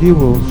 he will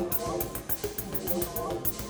Thank you.